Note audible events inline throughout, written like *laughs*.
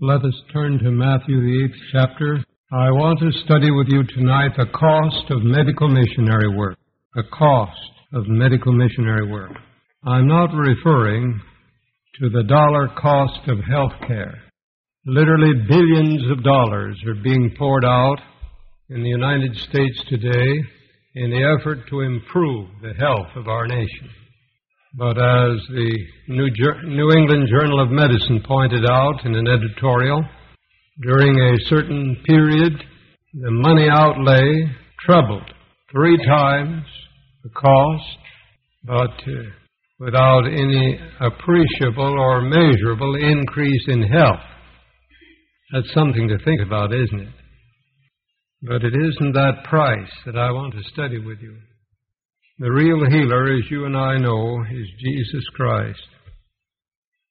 Let us turn to Matthew, the eighth chapter. I want to study with you tonight the cost of medical missionary work. The cost of medical missionary work. I'm not referring to the dollar cost of health care. Literally billions of dollars are being poured out in the United States today in the effort to improve the health of our nation. But as the New, New, England Journal of Medicine pointed out in an editorial, during a certain period, the money outlay trebled three times the cost, but uh, without any appreciable or measurable increase in health. That's something to think about, isn't it? But it isn't that price that I want to study with you. The real healer, as you and I know, is Jesus Christ.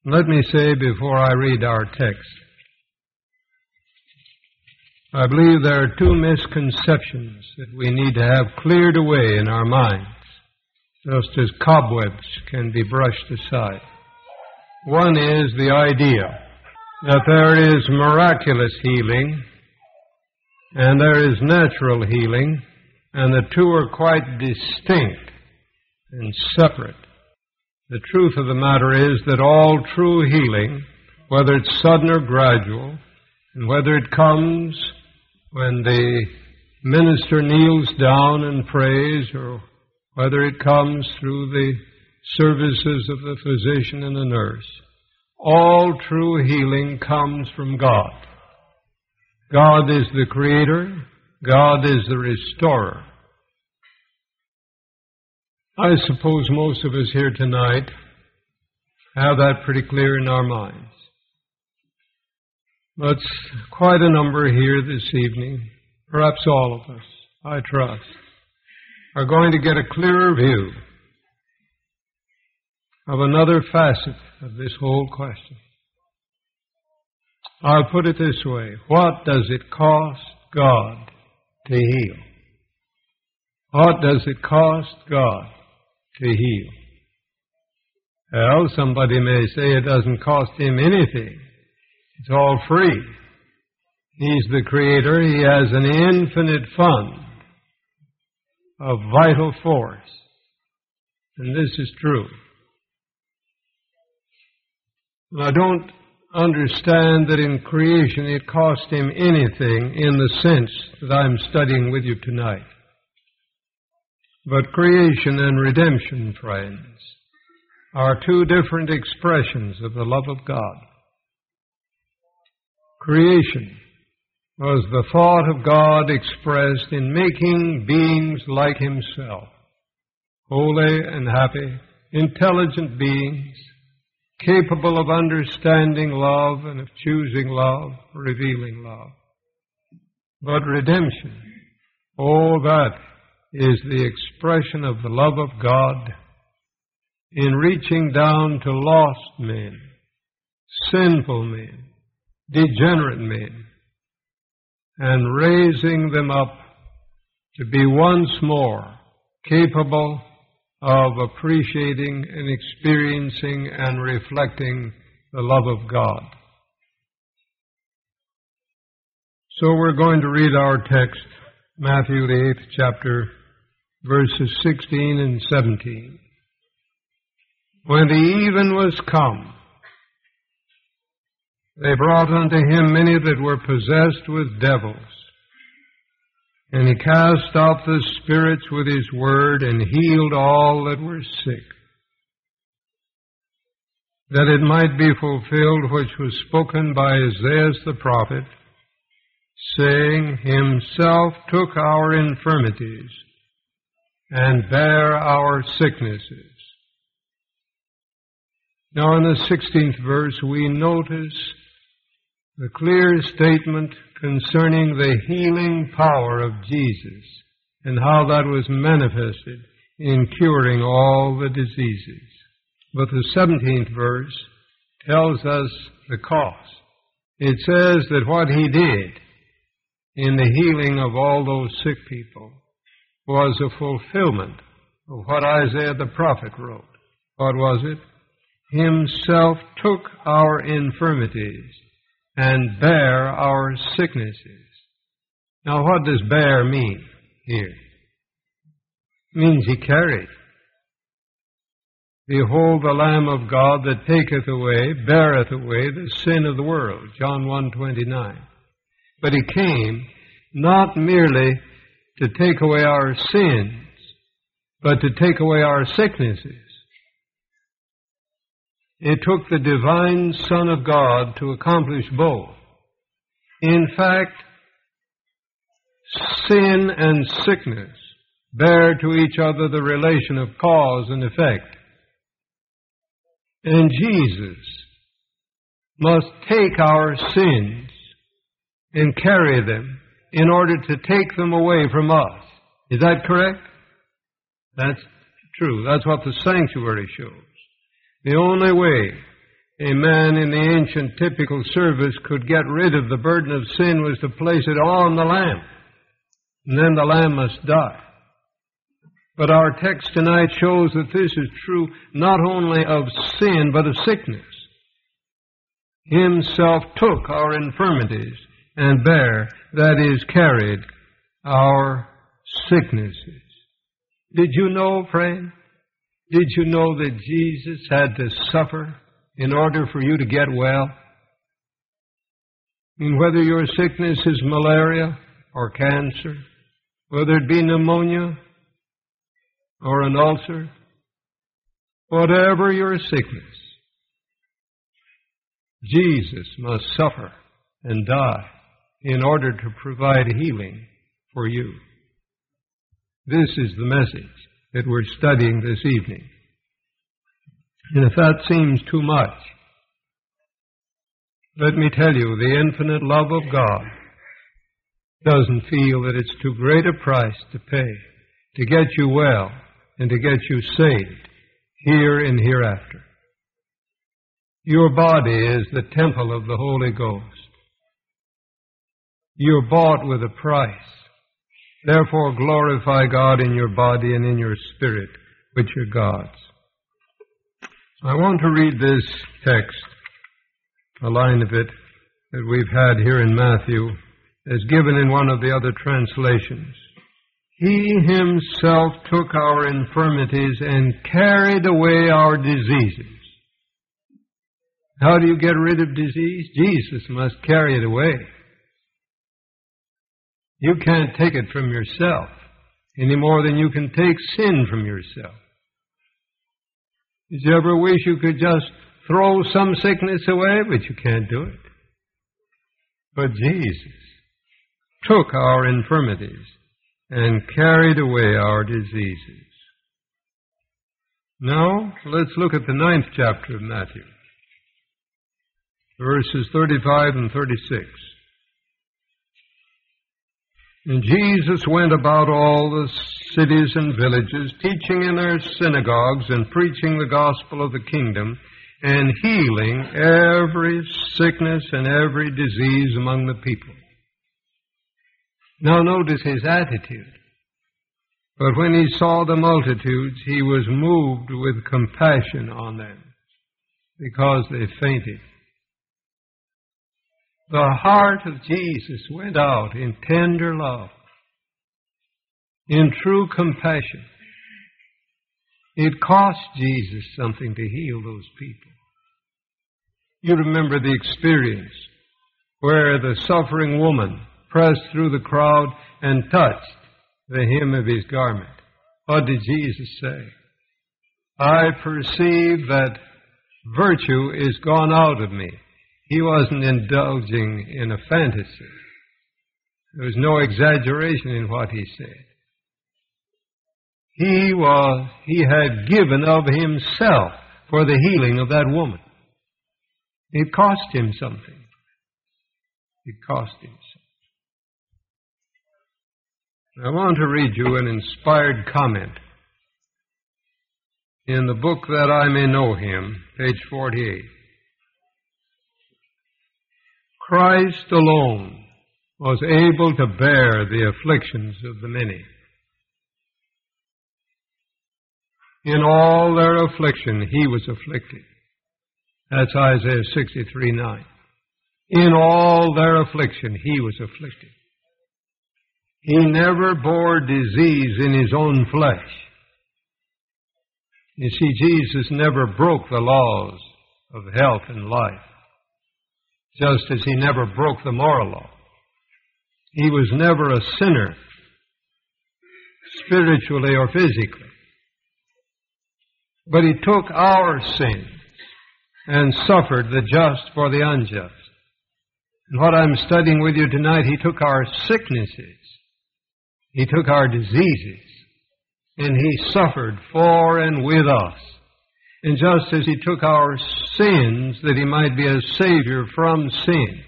Let me say before I read our text, I believe there are two misconceptions that we need to have cleared away in our minds, just as cobwebs can be brushed aside. One is the idea that there is miraculous healing and there is natural healing and the two are quite distinct and separate. The truth of the matter is that all true healing, whether it's sudden or gradual, and whether it comes when the minister kneels down and prays, or whether it comes through the services of the physician and the nurse, all true healing comes from God. God is the creator, God is the restorer. I suppose most of us here tonight have that pretty clear in our minds. But quite a number here this evening, perhaps all of us, I trust, are going to get a clearer view of another facet of this whole question. I'll put it this way. What does it cost God to heal? What does it cost God to heal? Well, somebody may say it doesn't cost him anything. It's all free. He's the creator. He has an infinite fund of vital force. And this is true. Now don't understand that in creation it cost him anything in the sense that I'm studying with you tonight. But creation and redemption, friends, are two different expressions of the love of God. Creation was the thought of God expressed in making beings like Himself, holy and happy, intelligent beings, capable of understanding love and of choosing love, revealing love. But redemption, oh, that is the expression of the love of God in reaching down to lost men, sinful men, degenerate men, and raising them up to be once more capable of appreciating and experiencing and reflecting the love of God. So we're going to read our text, Matthew the eighth chapter, verses 16 and 17. When the even was come, they brought unto him many that were possessed with devils and he cast out the spirits with his word and healed all that were sick, that it might be fulfilled which was spoken by Isaiah the prophet, saying, Himself took our infirmities and bare our sicknesses. Now in the 16th verse we notice the clear statement concerning the healing power of Jesus and how that was manifested in curing all the diseases. But the 17th verse tells us the cost. It says that what he did in the healing of all those sick people was a fulfillment of what Isaiah the prophet wrote. What was it? Himself took our infirmities and bear our sicknesses. Now, what does bear mean here? It means he carried. Behold the Lamb of God that taketh away, beareth away the sin of the world. John 1.29. But he came not merely to take away our sins, but to take away our sicknesses. It took the divine Son of God to accomplish both. In fact, sin and sickness bear to each other the relation of cause and effect. And Jesus must take our sins and carry them in order to take them away from us. Is that correct? That's true. That's what the sanctuary shows. The only way a man in the ancient typical service could get rid of the burden of sin was to place it all on the lamb. And then the lamb must die. But our text tonight shows that this is true not only of sin, but of sickness. Himself took our infirmities and bare, that is, carried our sicknesses. Did you know, friend? Did you know that Jesus had to suffer in order for you to get well? Mean, whether your sickness is malaria or cancer, whether it be pneumonia or an ulcer, whatever your sickness, Jesus must suffer and die in order to provide healing for you. This is the message that we're studying this evening. And if that seems too much, let me tell you, the infinite love of God doesn't feel that it's too great a price to pay to get you well and to get you saved here and hereafter. Your body is the temple of the Holy Ghost. You're bought with a price. Therefore glorify God in your body and in your spirit, which are God's. I want to read this text, a line of it that we've had here in Matthew, as given in one of the other translations. He himself took our infirmities and carried away our diseases. How do you get rid of disease? Jesus must carry it away. You can't take it from yourself any more than you can take sin from yourself. Did you ever wish you could just throw some sickness away? But you can't do it. But Jesus took our infirmities and carried away our diseases. Now, let's look at the ninth chapter of Matthew, verses 35 and 36. And Jesus went about all the cities and villages, teaching in their synagogues and preaching the gospel of the kingdom and healing every sickness and every disease among the people. Now notice his attitude. But when he saw the multitudes, he was moved with compassion on them because they fainted. The heart of Jesus went out in tender love, in true compassion. It cost Jesus something to heal those people. You remember the experience where the suffering woman pressed through the crowd and touched the hem of his garment. What did Jesus say? I perceive that virtue is gone out of me. He wasn't indulging in a fantasy. There was no exaggeration in what he said. He was, he had given of himself for the healing of that woman. It cost him something. It cost him something. I want to read you an inspired comment in the book that I may know him, page 48. Christ alone was able to bear the afflictions of the many. In all their affliction, he was afflicted. That's Isaiah 63 9. In all their affliction, he was afflicted. He never bore disease in his own flesh. You see, Jesus never broke the laws of health and life, just as he never broke the moral law. He was never a sinner, spiritually or physically. But he took our sin and suffered the just for the unjust. And what I'm studying with you tonight, he took our sicknesses, he took our diseases, and he suffered for and with us. And just as he took our sins that he might be a savior from sin,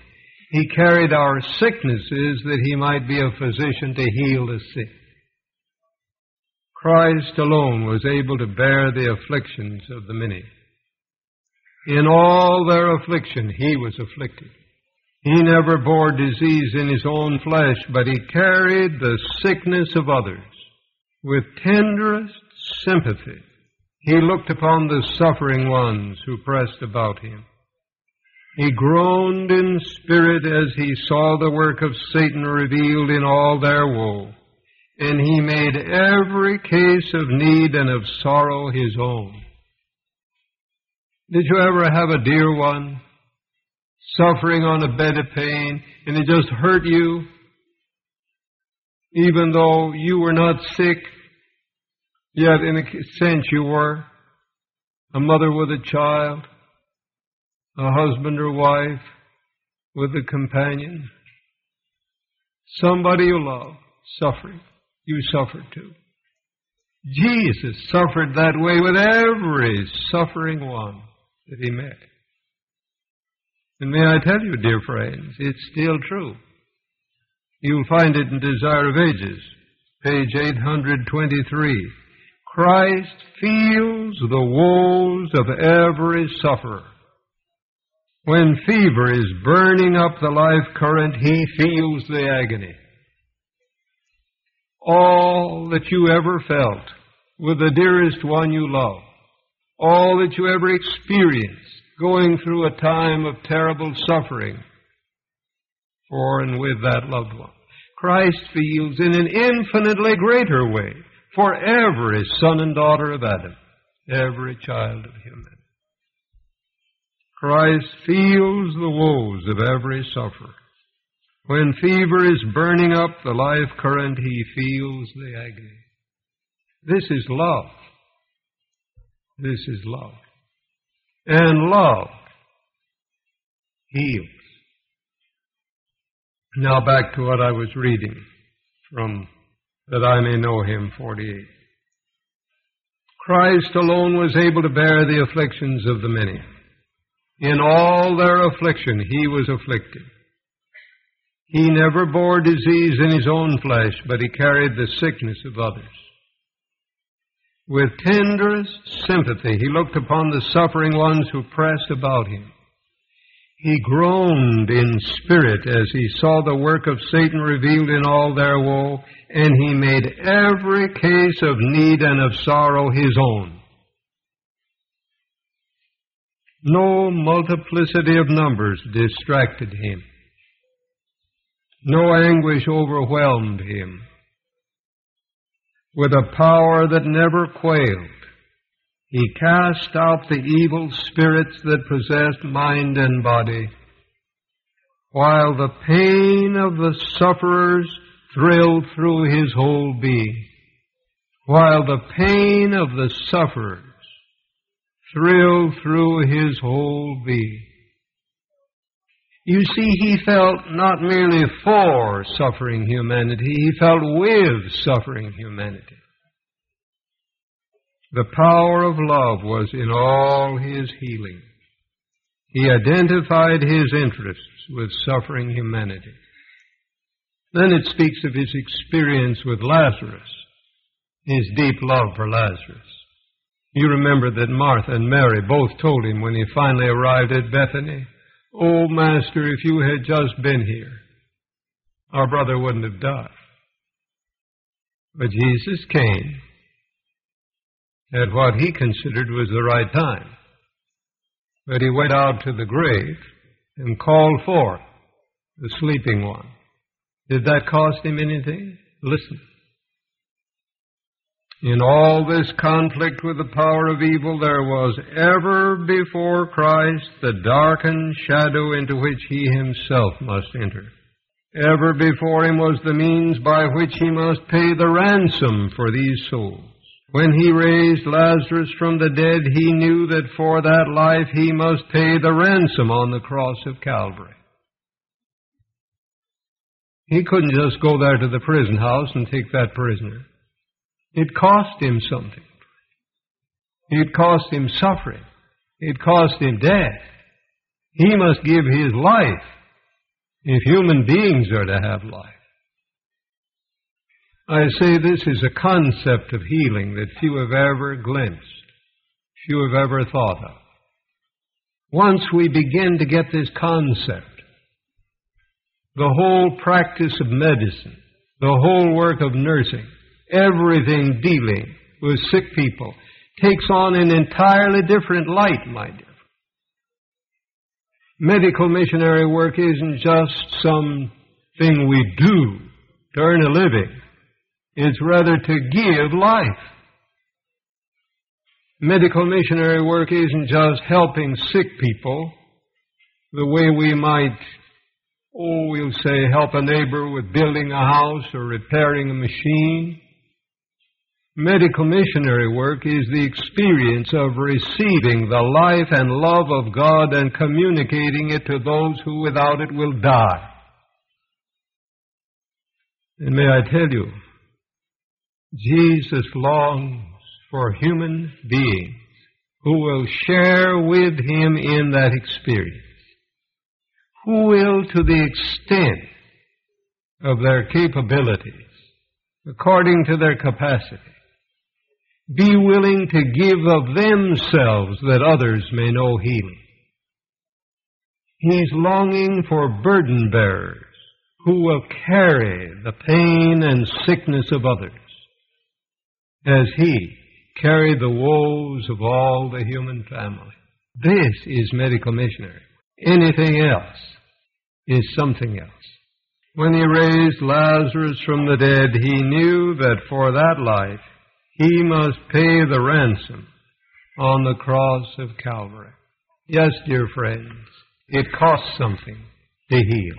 he carried our sicknesses that he might be a physician to heal the sick. Christ alone was able to bear the afflictions of the many. In all their affliction, he was afflicted. He never bore disease in his own flesh, but he carried the sickness of others. With tenderest sympathy, he looked upon the suffering ones who pressed about him. He groaned in spirit as he saw the work of Satan revealed in all their woe, and he made every case of need and of sorrow his own. Did you ever have a dear one suffering on a bed of pain and it just hurt you? Even though you were not sick, yet in a sense you were. A mother with a child, a husband or wife with a companion, somebody you love suffering. You suffered too. Jesus suffered that way with every suffering one that he met. And may I tell you, dear friends, it's still true. You'll find it in Desire of Ages, page 823. Christ feels the woes of every sufferer. When fever is burning up the life current, he feels the agony. All that you ever felt with the dearest one you love all that you ever experienced going through a time of terrible suffering for and with that loved one. Christ feels in an infinitely greater way for every son and daughter of Adam, every child of humanity. Christ feels the woes of every sufferer. When fever is burning up the life current, he feels the agony. This is love. This is love. And love heals. Now back to what I was reading from that I may know him 48. Christ alone was able to bear the afflictions of the many. In all their affliction he was afflicted. He never bore disease in his own flesh, but he carried the sickness of others. With tenderest sympathy, he looked upon the suffering ones who pressed about him. He groaned in spirit as he saw the work of Satan revealed in all their woe, and he made every case of need and of sorrow his own. No multiplicity of numbers distracted him. No anguish overwhelmed him with a power that never quailed. He cast out the evil spirits that possessed mind and body, while the pain of the sufferers thrilled through his whole being. While the pain of the sufferers thrilled through his whole being. You see, he felt not merely for suffering humanity, he felt with suffering humanity. The power of love was in all his healing. He identified his interests with suffering humanity. Then it speaks of his experience with Lazarus, his deep love for Lazarus. You remember that Martha and Mary both told him when he finally arrived at Bethany, Oh, Master, if you had just been here, our brother wouldn't have died. But Jesus came at what he considered was the right time. But he went out to the grave and called forth the sleeping one. Did that cost him anything? Listen. In all this conflict with the power of evil, there was ever before Christ the darkened shadow into which he himself must enter. Ever before him was the means by which he must pay the ransom for these souls. When he raised Lazarus from the dead, he knew that for that life he must pay the ransom on the cross of Calvary. He couldn't just go there to the prison house and take that prisoner. It cost him something. It cost him suffering. It cost him death. He must give his life if human beings are to have life. I say this is a concept of healing that few have ever glimpsed, few have ever thought of. Once we begin to get this concept, the whole practice of medicine, the whole work of nursing, everything dealing with sick people takes on an entirely different light, my dear. Medical missionary work isn't just something we do to earn a living. It's rather to give life. Medical missionary work isn't just helping sick people the way we might Oh, we'll say help a neighbor with building a house or repairing a machine. Medical missionary work is the experience of receiving the life and love of God and communicating it to those who without it will die. And may I tell you, Jesus longs for human beings who will share with him in that experience who will, to the extent of their capabilities, according to their capacity, be willing to give of themselves that others may know healing. He's longing for burden bearers who will carry the pain and sickness of others as he carried the woes of all the human family. This is medical missionary. Anything else is something else. When he raised Lazarus from the dead, he knew that for that life he must pay the ransom on the cross of Calvary. Yes, dear friends, it costs something to heal.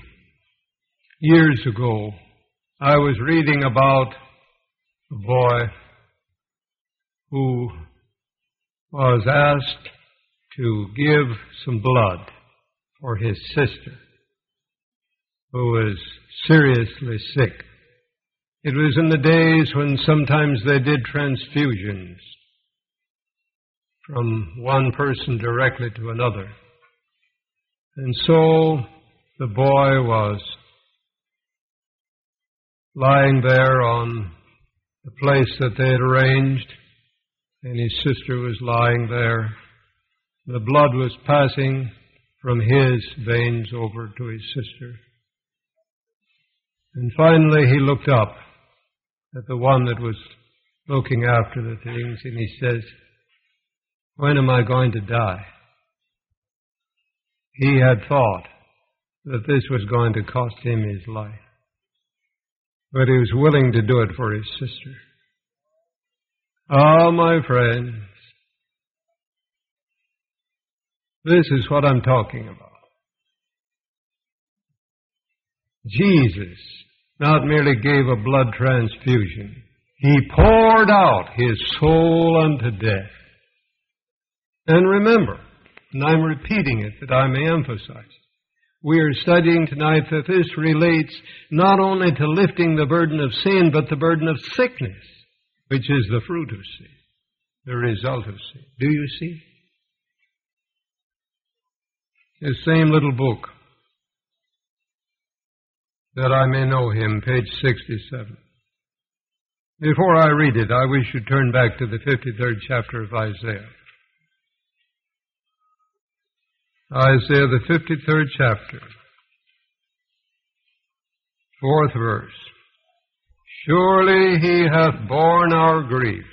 Years ago, I was reading about a boy who was asked to give some blood for his sister who was seriously sick. It was in the days when sometimes they did transfusions from one person directly to another. And so the boy was lying there on the place that they had arranged, and his sister was lying there. The blood was passing from his veins over to his sister. And finally he looked up at the one that was looking after the things and he says, When am I going to die? He had thought that this was going to cost him his life. But he was willing to do it for his sister. Ah, oh, my friends, this is what I'm talking about. Jesus not merely gave a blood transfusion, he poured out his soul unto death. And remember, and I'm repeating it that I may emphasize, we are studying tonight that this relates not only to lifting the burden of sin, but the burden of sickness, which is the fruit of sin, the result of sin. Do you see? The same little book, that I may know him, page 67. Before I read it, I wish you turn back to the 53rd chapter of Isaiah. Isaiah, the 53rd chapter, fourth verse. Surely he hath borne our griefs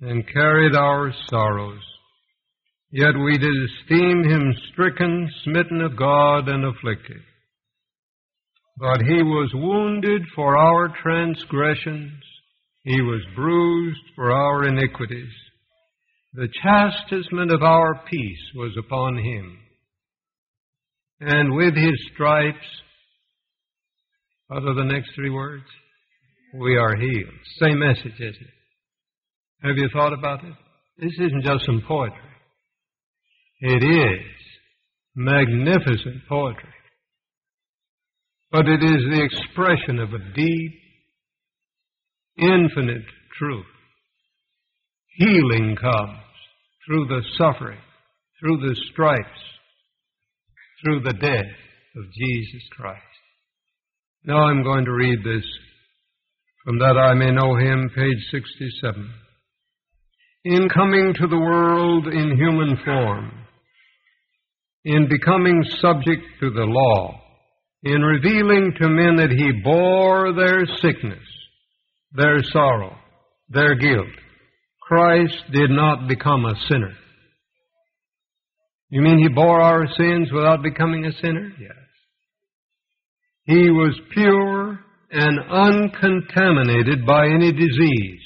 and carried our sorrows. Yet we did esteem him stricken, smitten of God, and afflicted. But he was wounded for our transgressions, he was bruised for our iniquities. The chastisement of our peace was upon him. And with his stripes, what are the next three words? We are healed. Same message, isn't it? Have you thought about it? This isn't just some poetry. It is magnificent poetry. But it is the expression of a deep, infinite truth. Healing comes through the suffering, through the stripes, through the death of Jesus Christ. Now I'm going to read this from that I may know him, page 67. In coming to the world in human form, in becoming subject to the law, in revealing to men that he bore their sickness, their sorrow, their guilt, Christ did not become a sinner. You mean he bore our sins without becoming a sinner? Yes. He was pure and uncontaminated by any disease.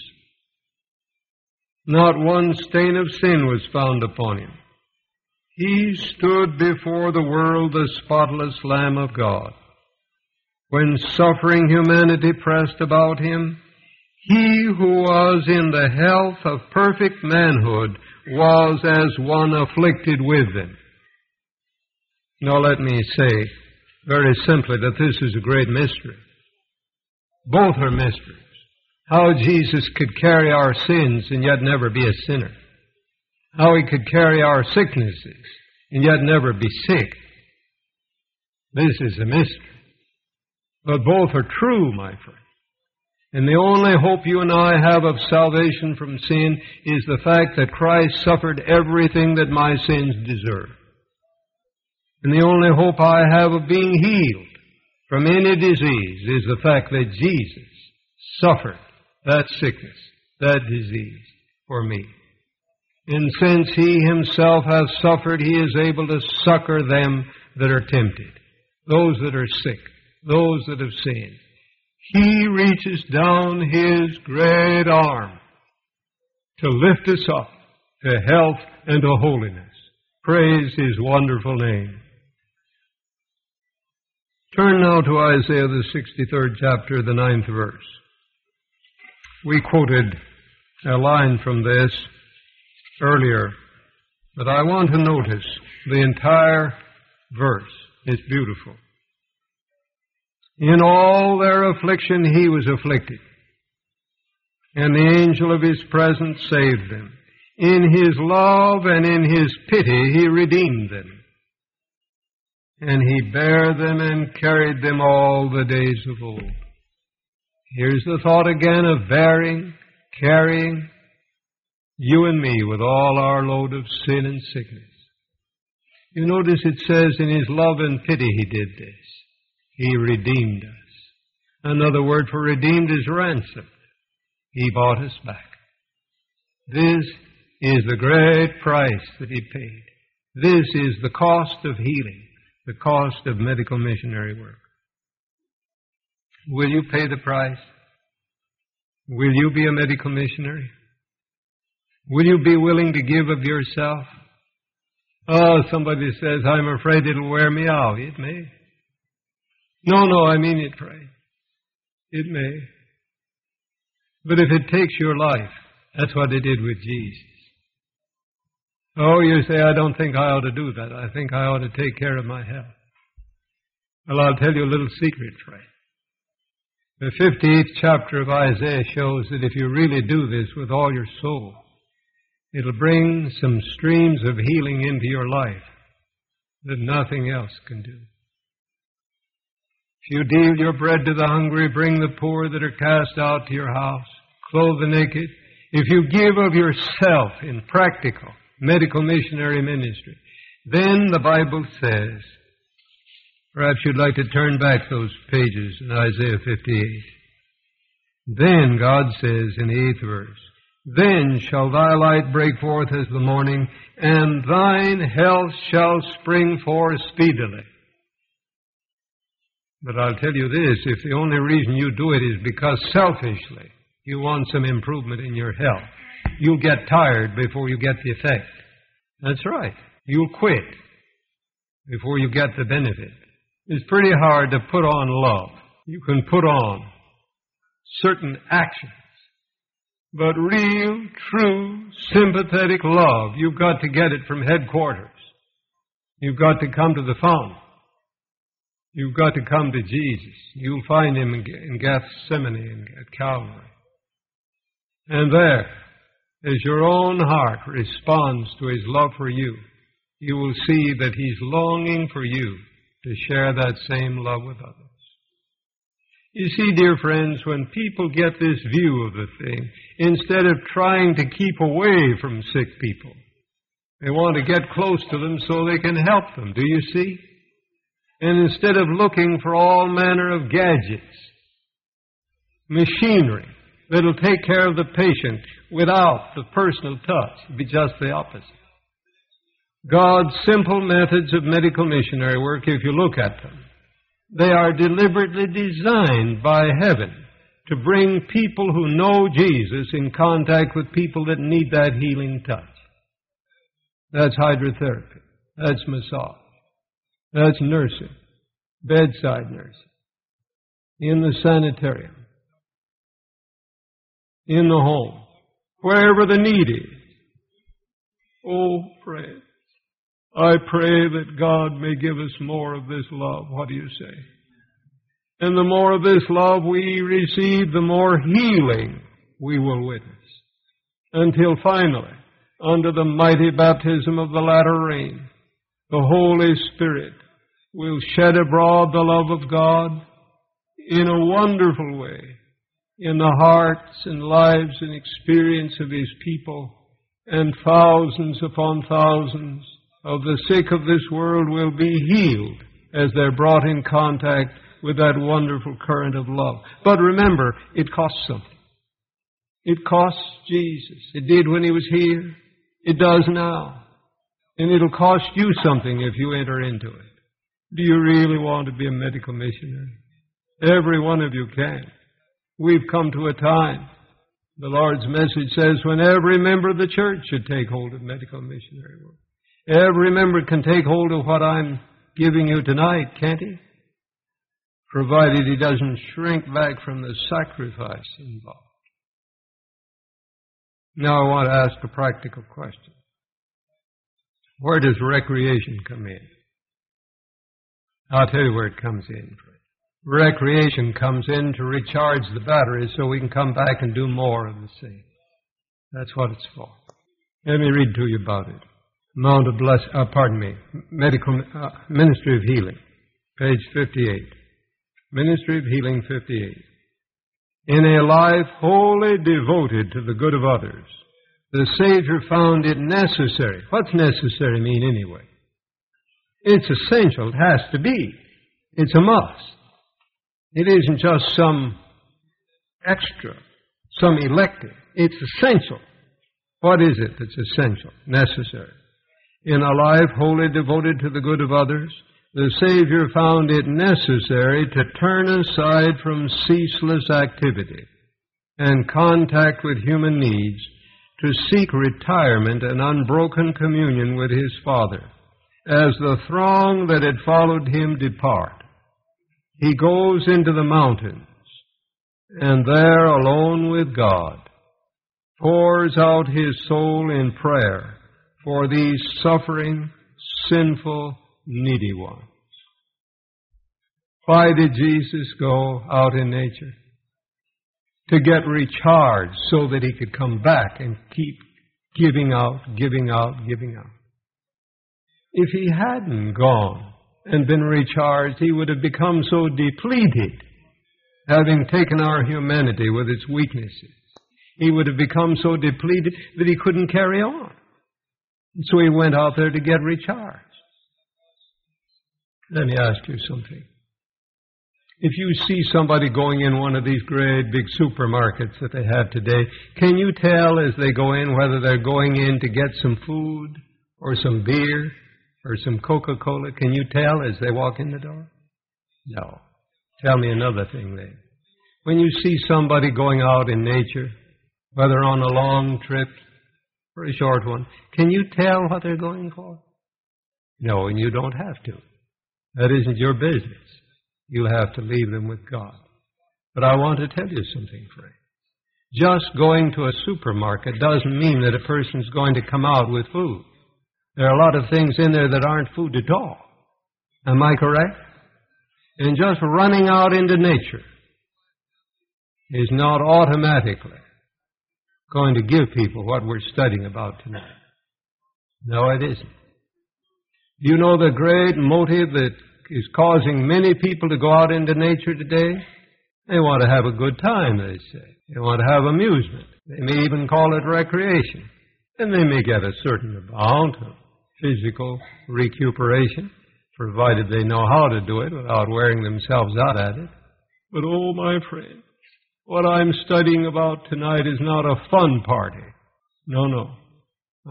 Not one stain of sin was found upon him. He stood before the world the spotless Lamb of God. When suffering humanity pressed about him, he who was in the health of perfect manhood was as one afflicted with them. Now let me say very simply that this is a great mystery. Both are mysteries. How Jesus could carry our sins and yet never be a sinner. How he could carry our sicknesses and yet never be sick. This is a mystery. But both are true, my friend. And the only hope you and I have of salvation from sin is the fact that Christ suffered everything that my sins deserve. And the only hope I have of being healed from any disease is the fact that Jesus suffered that sickness, that disease for me. And since he himself has suffered, he is able to succor them that are tempted, those that are sick, those that have sinned. He reaches down his great arm to lift us up to health and to holiness. Praise his wonderful name. Turn now to Isaiah, the 63rd chapter, the ninth verse. We quoted a line from this earlier, but I want to notice the entire verse. It's beautiful. In all their affliction he was afflicted, and the angel of his presence saved them. In his love and in his pity he redeemed them and he bare them and carried them all the days of old. Here's the thought again of bearing, carrying you and me with all our load of sin and sickness. You notice it says in his love and pity he did this. He redeemed us. Another word for redeemed is ransom. He bought us back. This is the great price that he paid. This is the cost of healing the cost of medical missionary work. Will you pay the price? Will you be a medical missionary? Will you be willing to give of yourself? Oh, somebody says, I'm afraid it'll wear me out. It may. No, no, I mean it, pray. It may. But if it takes your life, that's what it did with Jesus. Oh, you say, I don't think I ought to do that. I think I ought to take care of my health. Well, I'll tell you a little secret, Frank. The 58th chapter of Isaiah shows that if you really do this with all your soul, it'll bring some streams of healing into your life that nothing else can do. If you deal your bread to the hungry, bring the poor that are cast out to your house, clothe the naked, if you give of yourself in practical, medical missionary ministry. Then the Bible says, perhaps you'd like to turn back those pages in Isaiah 58. Then God says in the eighth verse, Then shall thy light break forth as the morning, and thine health shall spring forth speedily. But I'll tell you this, if the only reason you do it is because selfishly you want some improvement in your health, you'll get tired before you get the effect. That's right. You'll quit before you get the benefit. It's pretty hard to put on love. You can put on certain actions. But real, true, sympathetic love, you've got to get it from headquarters. You've got to come to the fountain. You've got to come to Jesus. You'll find him in Gethsemane and at Calvary. And there, as your own heart responds to his love for you, you will see that he's longing for you to share that same love with others. You see, dear friends, when people get this view of the thing, instead of trying to keep away from sick people, they want to get close to them so they can help them. Do you see? And instead of looking for all manner of gadgets, machinery that'll take care of the patient without the personal touch, it'd be just the opposite. God's simple methods of medical missionary work, if you look at them, they are deliberately designed by heaven to bring people who know Jesus in contact with people that need that healing touch. That's hydrotherapy. That's massage. That's nursing. Bedside nursing. In the sanitarium. In the home. Wherever the need is. Oh, friends. I pray that God may give us more of this love. What do you say? And the more of this love we receive, the more healing we will witness. Until finally, under the mighty baptism of the latter rain, the Holy Spirit will shed abroad the love of God in a wonderful way in the hearts and lives and experience of His people, and thousands upon thousands of the sick of this world will be healed as they're brought in contact with that wonderful current of love. But remember, it costs something. It costs Jesus. It did when he was here. It does now. And it'll cost you something if you enter into it. Do you really want to be a medical missionary? Every one of you can. We've come to a time, the Lord's message says, when every member of the church should take hold of medical missionary work. Every member can take hold of what I'm giving you tonight, can't he? Provided he doesn't shrink back from the sacrifice involved. Now I want to ask a practical question. Where does recreation come in? I'll tell you where it comes in. Recreation comes in to recharge the batteries so we can come back and do more of the same. That's what it's for. Let me read to you about it. Mount of Bless, uh, pardon me, Medical uh, Ministry of Healing, page 58. Ministry of Healing 58. In a life wholly devoted to the good of others, the Savior found it necessary. What's necessary mean anyway? It's essential. It has to be. It's a must. It isn't just some extra, some elective. It's essential. What is it that's essential, necessary? in a life wholly devoted to the good of others, the Savior found it necessary to turn aside from ceaseless activity and contact with human needs to seek retirement and unbroken communion with His Father. As the throng that had followed Him depart, He goes into the mountains and there, alone with God, pours out His soul in prayer for these suffering, sinful, needy ones. Why did Jesus go out in nature? To get recharged so that he could come back and keep giving out, giving out, giving out. If he hadn't gone and been recharged, he would have become so depleted, having taken our humanity with its weaknesses. He would have become so depleted that he couldn't carry on. So he went out there to get recharged. Let me ask you something. If you see somebody going in one of these great big supermarkets that they have today, can you tell as they go in whether they're going in to get some food or some beer or some Coca-Cola? Can you tell as they walk in the door? No. Tell me another thing then. When you see somebody going out in nature, whether on a long trip or a short one, can you tell what they're going for? No, and you don't have to. That isn't your business. You'll have to leave them with God. But I want to tell you something, friend. Just going to a supermarket doesn't mean that a person's going to come out with food. There are a lot of things in there that aren't food at all. Am I correct? And just running out into nature is not automatically going to give people what we're studying about tonight. No, it isn't. Do you know the great motive that is causing many people to go out into nature today? They want to have a good time, they say. They want to have amusement. They may even call it recreation. And they may get a certain amount of physical recuperation, provided they know how to do it without wearing themselves out at it. But oh, my friend, what I'm studying about tonight is not a fun party. No, no.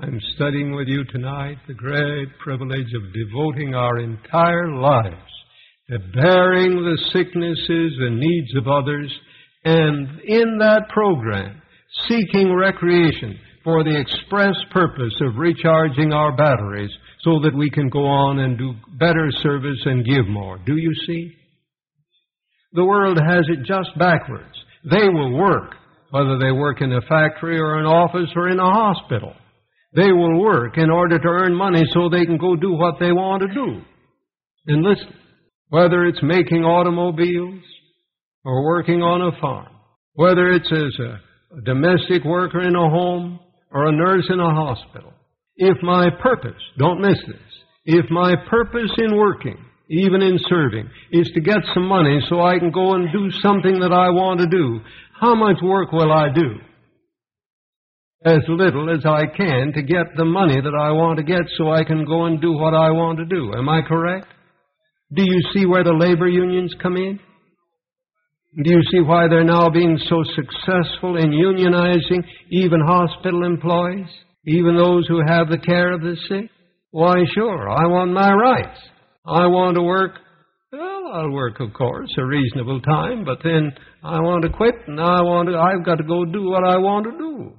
I'm studying with you tonight the great privilege of devoting our entire lives to bearing the sicknesses and needs of others, and in that program, seeking recreation for the express purpose of recharging our batteries so that we can go on and do better service and give more. Do you see? The world has it just backwards. They will work, whether they work in a factory or an office or in a hospital. They will work in order to earn money so they can go do what they want to do. And listen, whether it's making automobiles or working on a farm, whether it's as a, domestic worker in a home or a nurse in a hospital, if my purpose, don't miss this, if my purpose in working even in serving, is to get some money so I can go and do something that I want to do. How much work will I do? As little as I can to get the money that I want to get so I can go and do what I want to do. Am I correct? Do you see where the labor unions come in? Do you see why they're now being so successful in unionizing even hospital employees, even those who have the care of the sick? Why, sure, I want my rights. I want to work. Well, I'll work, of course, a reasonable time, but then I want to quit, and I want to. I've got to go do what I want to do.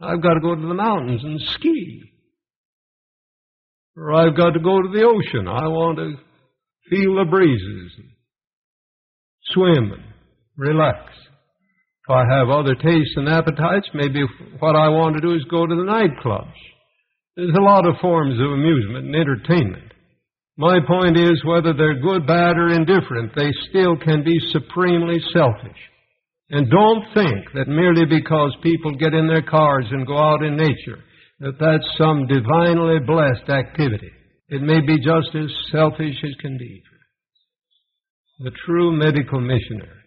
I've got to go to the mountains and ski, or I've got to go to the ocean. I want to feel the breezes, and swim, relax. If I have other tastes and appetites, maybe what I want to do is go to the nightclubs. There's a lot of forms of amusement and entertainment. My point is, whether they're good, bad, or indifferent, they still can be supremely selfish. And don't think that merely because people get in their cars and go out in nature, that that's some divinely blessed activity. It may be just as selfish as can be. The true medical missionary,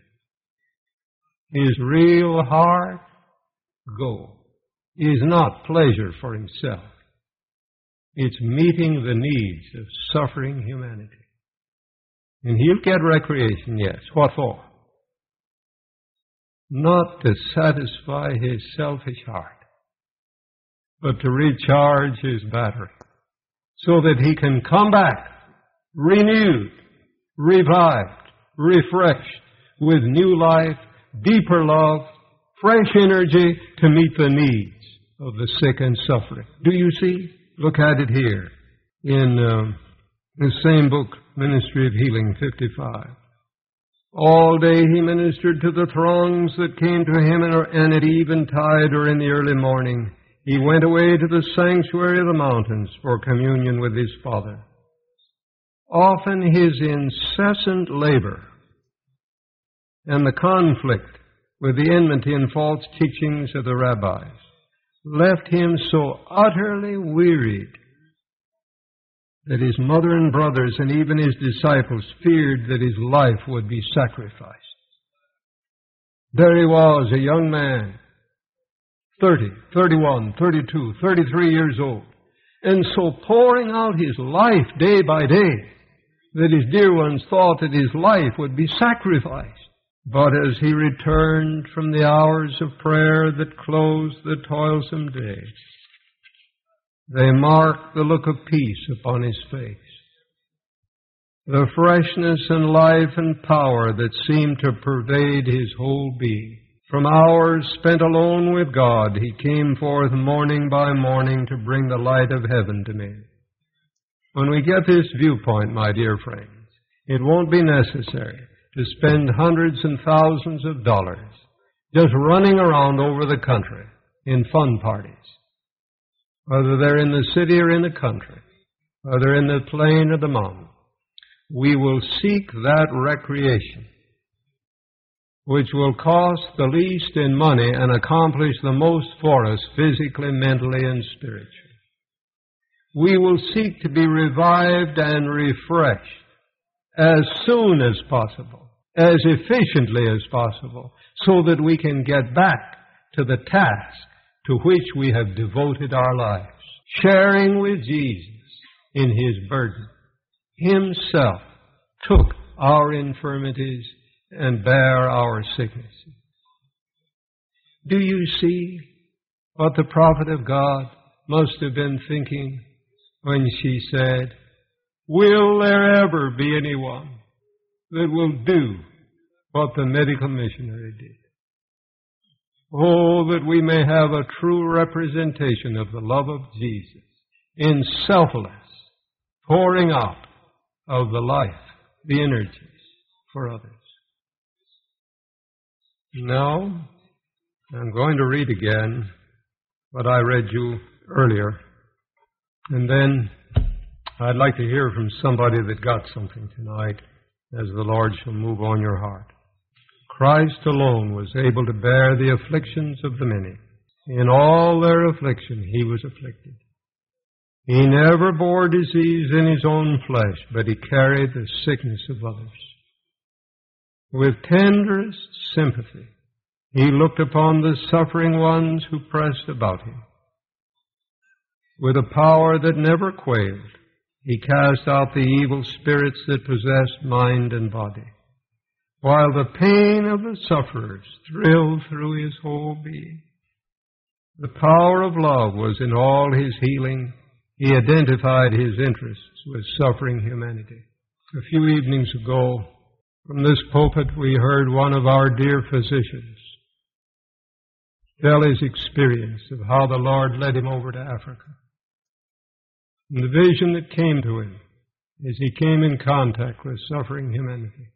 his real heart goal is not pleasure for himself. It's meeting the needs of suffering humanity. And he'll get recreation, yes. What for? Not to satisfy his selfish heart, but to recharge his battery so that he can come back renewed, revived, refreshed with new life, deeper love, fresh energy to meet the needs of the sick and suffering. Do you see? Look at it here in um, the same book, Ministry of Healing 55. All day he ministered to the throngs that came to him, and at eventide or in the early morning, he went away to the sanctuary of the mountains for communion with his Father. Often his incessant labor and the conflict with the enmity and false teachings of the rabbis left him so utterly wearied that his mother and brothers and even his disciples feared that his life would be sacrificed. There he was, a young man, 30, 31, 32, 33 years old, and so pouring out his life day by day that his dear ones thought that his life would be sacrificed. But as he returned from the hours of prayer that closed the toilsome day, they marked the look of peace upon his face, the freshness and life and power that seemed to pervade his whole being. From hours spent alone with God, he came forth morning by morning to bring the light of heaven to men. When we get this viewpoint, my dear friends, it won't be necessary to spend hundreds and thousands of dollars just running around over the country in fun parties. Whether they're in the city or in the country, whether in the plain or the mountain, we will seek that recreation which will cost the least in money and accomplish the most for us physically, mentally, and spiritually. We will seek to be revived and refreshed as soon as possible, as efficiently as possible, so that we can get back to the task to which we have devoted our lives, sharing with Jesus in his burden. Himself took our infirmities and bare our sicknesses. Do you see what the prophet of God must have been thinking when she said, Will there ever be anyone that will do what the medical missionary did? Oh, that we may have a true representation of the love of Jesus in selfless pouring out of the life, the energies for others. Now, I'm going to read again what I read you earlier, and then I'd like to hear from somebody that got something tonight as the Lord shall move on your heart. Christ alone was able to bear the afflictions of the many. In all their affliction, he was afflicted. He never bore disease in his own flesh, but he carried the sickness of others. With tenderest sympathy, he looked upon the suffering ones who pressed about him. With a power that never quailed, he cast out the evil spirits that possessed mind and body, while the pain of the sufferers thrilled through his whole being. The power of love was in all his healing. He identified his interests with suffering humanity. A few evenings ago, from this pulpit, we heard one of our dear physicians tell his experience of how the Lord led him over to Africa. And the vision that came to him as he came in contact with suffering humanity.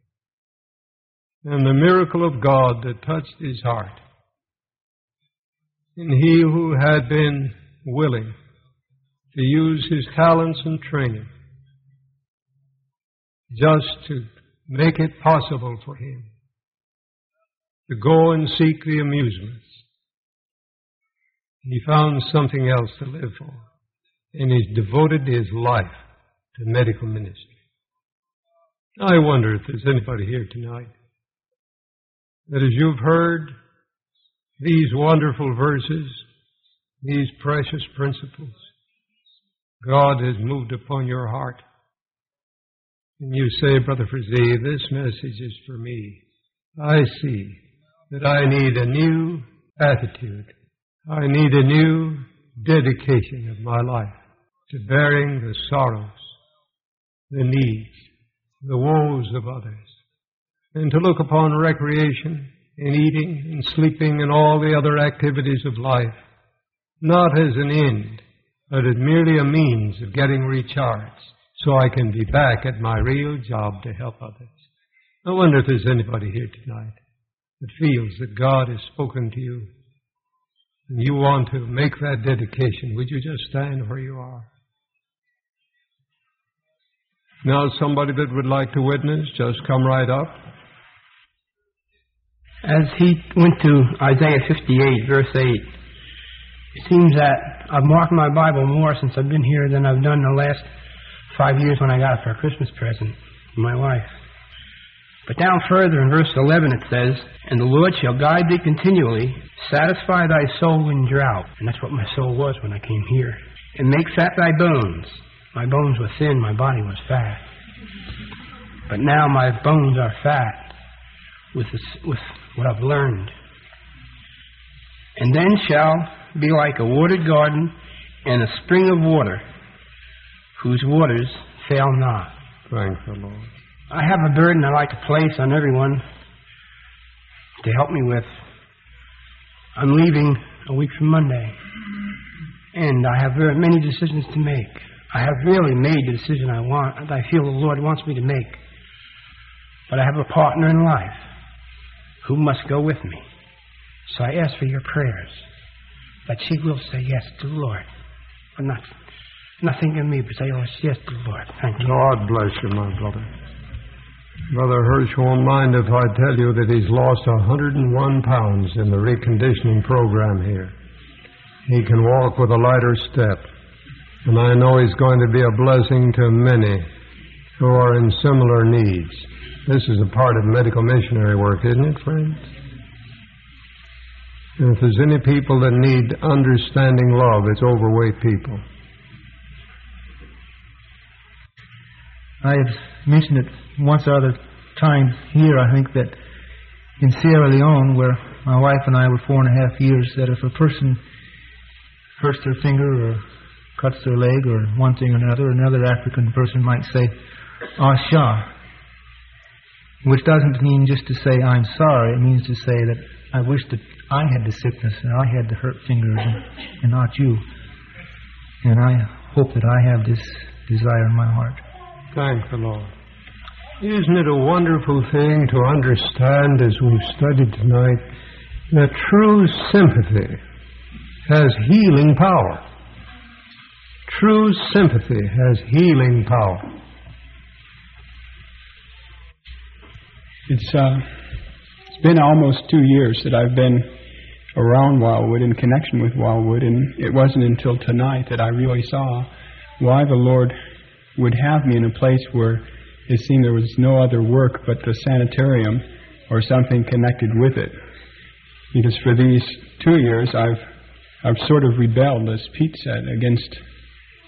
And the miracle of God that touched his heart. And he who had been willing to use his talents and training just to make it possible for him to go and seek the amusements. He found something else to live for and he's devoted his life to medical ministry. I wonder if there's anybody here tonight that as you've heard these wonderful verses, these precious principles, God has moved upon your heart. And you say, Brother Frazee, this message is for me. I see that I need a new attitude. I need a new dedication of my life to bearing the sorrows, the needs, the woes of others, and to look upon recreation and eating and sleeping and all the other activities of life not as an end, but as merely a means of getting recharged so I can be back at my real job to help others. I wonder if there's anybody here tonight that feels that God has spoken to you and you want to make that dedication. Would you just stand where you are? Now, somebody that would like to witness, just come right up. As he went to Isaiah 58, verse 8, it seems that I've marked my Bible more since I've been here than I've done the last five years when I got it for a Christmas present from my wife. But down further in verse 11 it says, And the Lord shall guide thee continually, satisfy thy soul in drought. And that's what my soul was when I came here. And make fat thy bones. My bones were thin, my body was fat. But now my bones are fat with, this, with what I've learned. And then shall be like a watered garden and a spring of water, whose waters fail not. Thank the Lord. I have a burden I like to place on everyone to help me with. I'm leaving a week from Monday, and I have very many decisions to make. I have really made the decision I want, I feel the Lord wants me to make. But I have a partner in life who must go with me. So I ask for your prayers that she will say yes to the Lord. But not, nothing in me, but say oh, yes to the Lord. Thank you. God bless you, my brother. Brother Hirsch won't mind if I tell you that he's lost 101 pounds in the reconditioning program here. He can walk with a lighter step. And I know he's going to be a blessing to many who are in similar needs. This is a part of medical missionary work, isn't it, friends? And if there's any people that need understanding love, it's overweight people. I've mentioned it once or other time here, I think, that in Sierra Leone, where my wife and I were four and a half years, that if a person hurts their finger or cuts their leg or one thing or another, another African person might say, ah, Asha, which doesn't mean just to say, I'm sorry. It means to say that I wish that I had the sickness and I had the hurt fingers and, and not you. And I hope that I have this desire in my heart. Thank the Lord. Isn't it a wonderful thing to understand as we've studied tonight that true sympathy has healing power? True sympathy has healing power. It's uh, it's been almost two years that I've been around Wildwood in connection with Wildwood, and it wasn't until tonight that I really saw why the Lord would have me in a place where it seemed there was no other work but the sanitarium or something connected with it. Because for these two years, I've I've sort of rebelled, as Pete said, against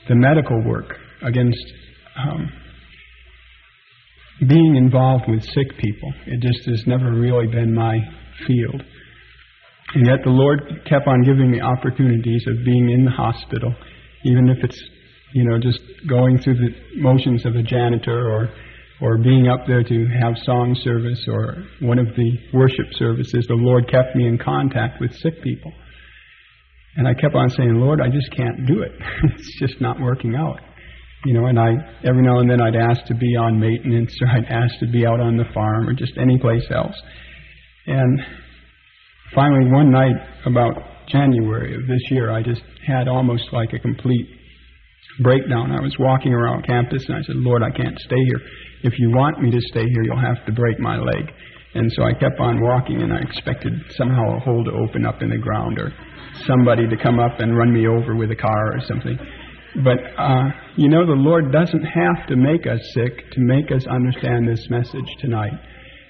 the medical work, against um, being involved with sick people. It just has never really been my field. And yet the Lord kept on giving me opportunities of being in the hospital, even if it's, you know, just going through the motions of a janitor or or being up there to have song service or one of the worship services, the Lord kept me in contact with sick people. And I kept on saying, Lord, I just can't do it. *laughs* it's just not working out. You know, and I every now and then I'd ask to be on maintenance or I'd ask to be out on the farm or just any place else. And finally one night about January of this year I just had almost like a complete breakdown. I was walking around campus and I said, Lord, I can't stay here. If you want me to stay here, you'll have to break my leg. And so I kept on walking and I expected somehow a hole to open up in the ground or somebody to come up and run me over with a car or something. But, uh, you know, the Lord doesn't have to make us sick to make us understand this message tonight.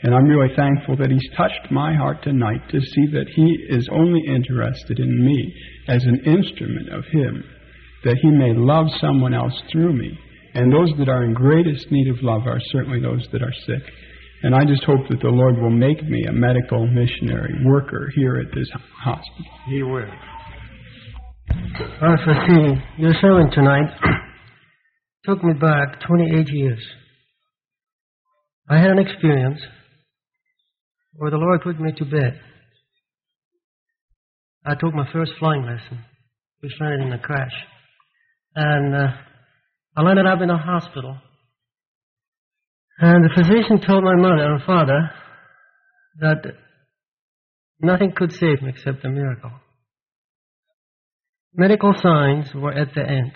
And I'm really thankful that He's touched my heart tonight to see that He is only interested in me as an instrument of Him, that He may love someone else through me. And those that are in greatest need of love are certainly those that are sick. And I just hope that the Lord will make me a medical missionary worker here at this hospital. He will. Pastor C, your sermon tonight *clears throat* took me back 28 years. I had an experience where the Lord put me to bed. I took my first flying lesson, which landed in a crash. And uh, I landed up in a hospital. And the physician told my mother and father that nothing could save me except a miracle. Medical signs were at the end.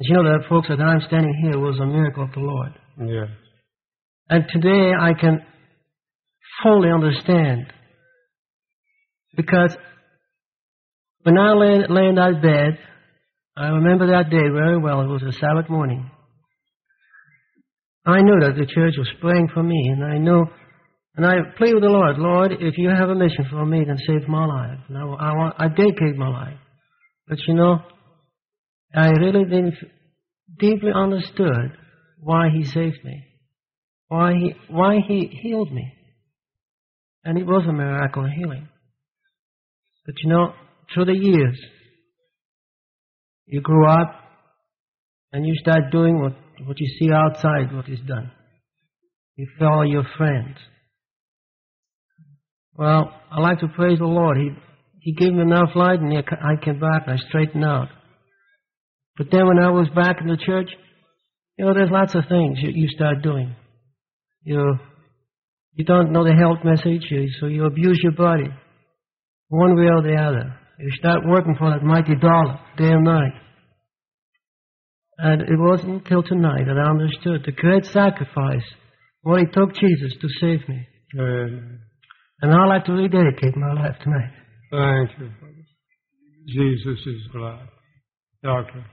you know that, folks, that I'm standing here was a miracle of the Lord. Yes. And today I can fully understand. Because when I lay, lay in that bed, I remember that day very well. It was a Sabbath morning. I knew that the church was praying for me, and I knew, and I plead with the Lord, Lord, if you have a mission for me, then save my life. And I, I, want, I dedicate my life. But you know, I really didn't deeply understood why he saved me, why he, why he healed me. And it was a miracle of healing. But you know, through the years, you grew up and you start doing what, what you see outside, what is done. You follow your friends. Well, I like to praise the Lord. He, he gave me enough light and I came back and I straightened out. But then when I was back in the church, you know, there's lots of things you, you start doing. You, you don't know the health message, so you abuse your body. One way or the other. You start working for that mighty dollar, day and night. And it wasn't until tonight that I understood the great sacrifice, what it took Jesus to save me. Amen. And I'd like to rededicate my life tonight. Thank you. Jesus is glad. Doctor.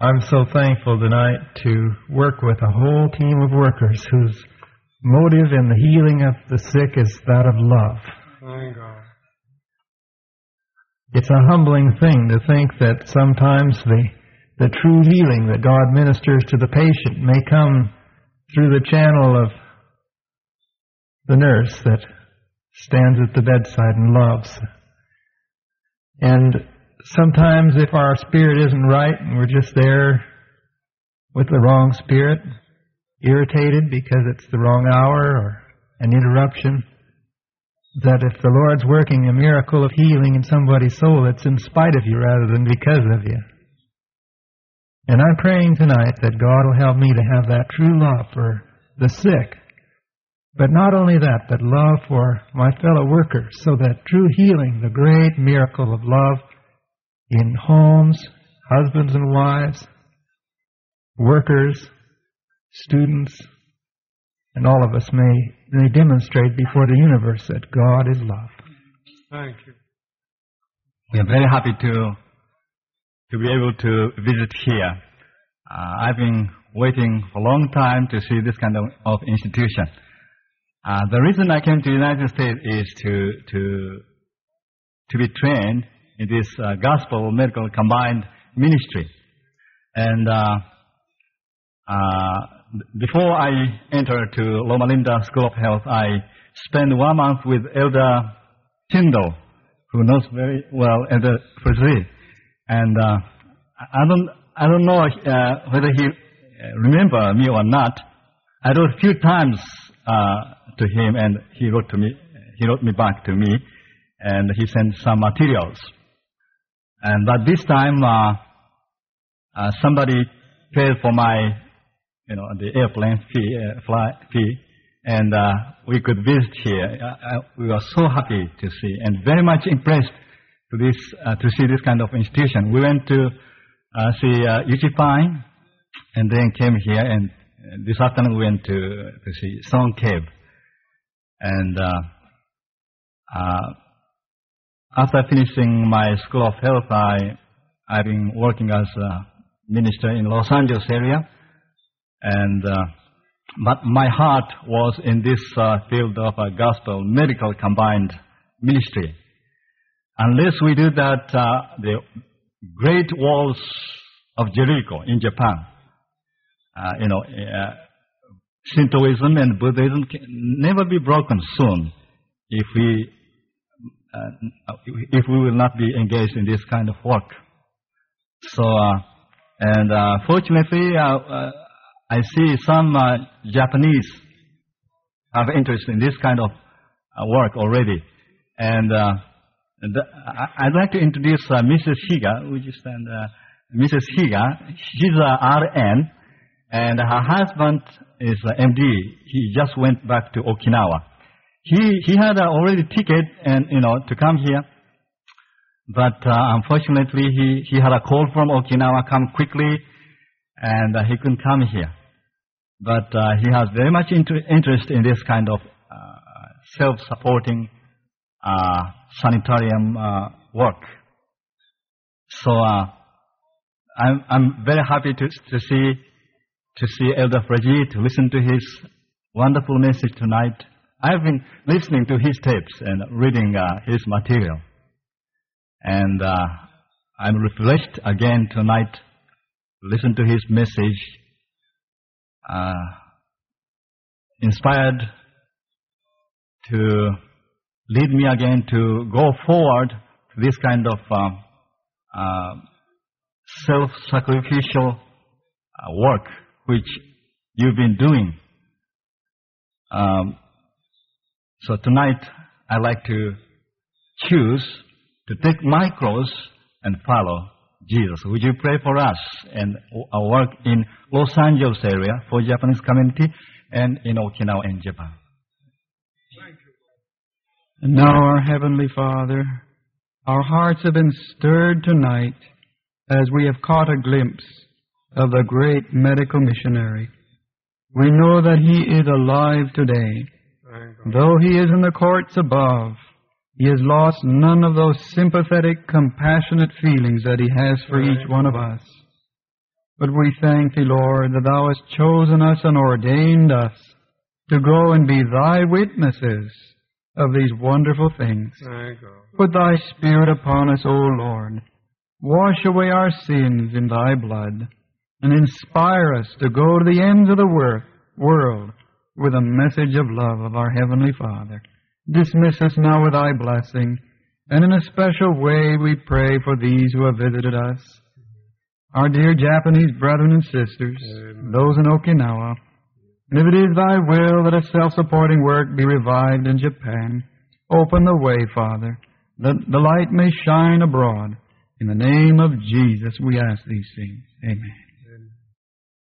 I'm so thankful tonight to work with a whole team of workers whose motive in the healing of the sick is that of love. Thank God. It's a humbling thing to think that sometimes the, the true healing that God ministers to the patient may come through the channel of the nurse that stands at the bedside and loves. And sometimes if our spirit isn't right and we're just there with the wrong spirit, irritated because it's the wrong hour or an interruption, that if the Lord's working a miracle of healing in somebody's soul, it's in spite of you rather than because of you. And I'm praying tonight that God will help me to have that true love for the sick. But not only that, but love for my fellow workers, so that true healing, the great miracle of love in homes, husbands and wives, workers, students, and all of us may, may demonstrate before the universe that God is love. Thank you. We are very happy to to be able to visit here. Uh, I've been waiting for a long time to see this kind of, of institution. Uh, the reason I came to the United States is to to to be trained in this uh, gospel medical combined ministry, and uh, uh, before I entered to Loma Linda School of Health, I spent one month with Elder Tyndall, who knows very well Elder Frazee. And uh, I don't, I don't know uh, whether he uh, remember me or not. I wrote a few times uh, to him, and he wrote to me. He wrote me back to me, and he sent some materials. And but this time, uh, uh, somebody paid for my you know, the airplane fee, uh, flight fee, and uh, we could visit here. We were so happy to see and very much impressed to this to see this kind of institution. We went to see uh, Pine, and then came here, and this afternoon we went to to see Song Cave, and after finishing my school of health, I I've been working as a minister in Los Angeles area and uh, but my heart was in this uh, field of uh, gospel medical combined ministry. Unless we do that, uh, the great walls of Jericho in Japan, uh, you know, uh, Shintoism and Buddhism can never be broken soon if we if we will not be engaged in this kind of work. So, and fortunately, I see some uh, Japanese have interest in this kind of uh, work already. And uh, the, I'd like to introduce uh, Mrs. Higa, would you stand? Uh, Mrs. Higa, she's a RN, and her husband is an MD. He just went back to Okinawa. He he had already ticket and you know to come here, but uh, unfortunately he he had a call from Okinawa, come quickly, and he couldn't come here but uh, he has very much inter interest in this kind of uh, self-supporting uh, sanitarium uh, work. So uh, I'm I'm very happy to to see to see Elder Frazee to listen to his wonderful message tonight. I've been listening to his tapes and reading uh, his material, and I'm refreshed again tonight. to Listen to his message uh, inspired to lead me again to go forward to this kind of um, uh, self-sacrificial uh, work which you've been doing. Um, so tonight I'd like to choose to take my cross and follow Jesus. Would you pray for us and our work in Los Angeles area for Japanese community and in Okinawa and Japan? And now, our Heavenly Father, our hearts have been stirred tonight as we have caught a glimpse of the great medical missionary. We know that he is alive today. Though he is in the courts above, he has lost none of those sympathetic, compassionate feelings that he has for each one of us. But we thank thee, Lord, that thou hast chosen us and ordained us to go and be thy witnesses of these wonderful things. Put thy Spirit upon us, O Lord. Wash away our sins in thy blood and inspire us to go to the ends of the wor- world with a message of love of our Heavenly Father. Dismiss us now with thy blessing, and in a special way we pray for these who have visited us, our dear Japanese brethren and sisters, those in Okinawa, and if it is thy will that a self-supporting work be revived in Japan, open the way, Father, that the light may shine abroad. In the name of Jesus we ask these things. Amen.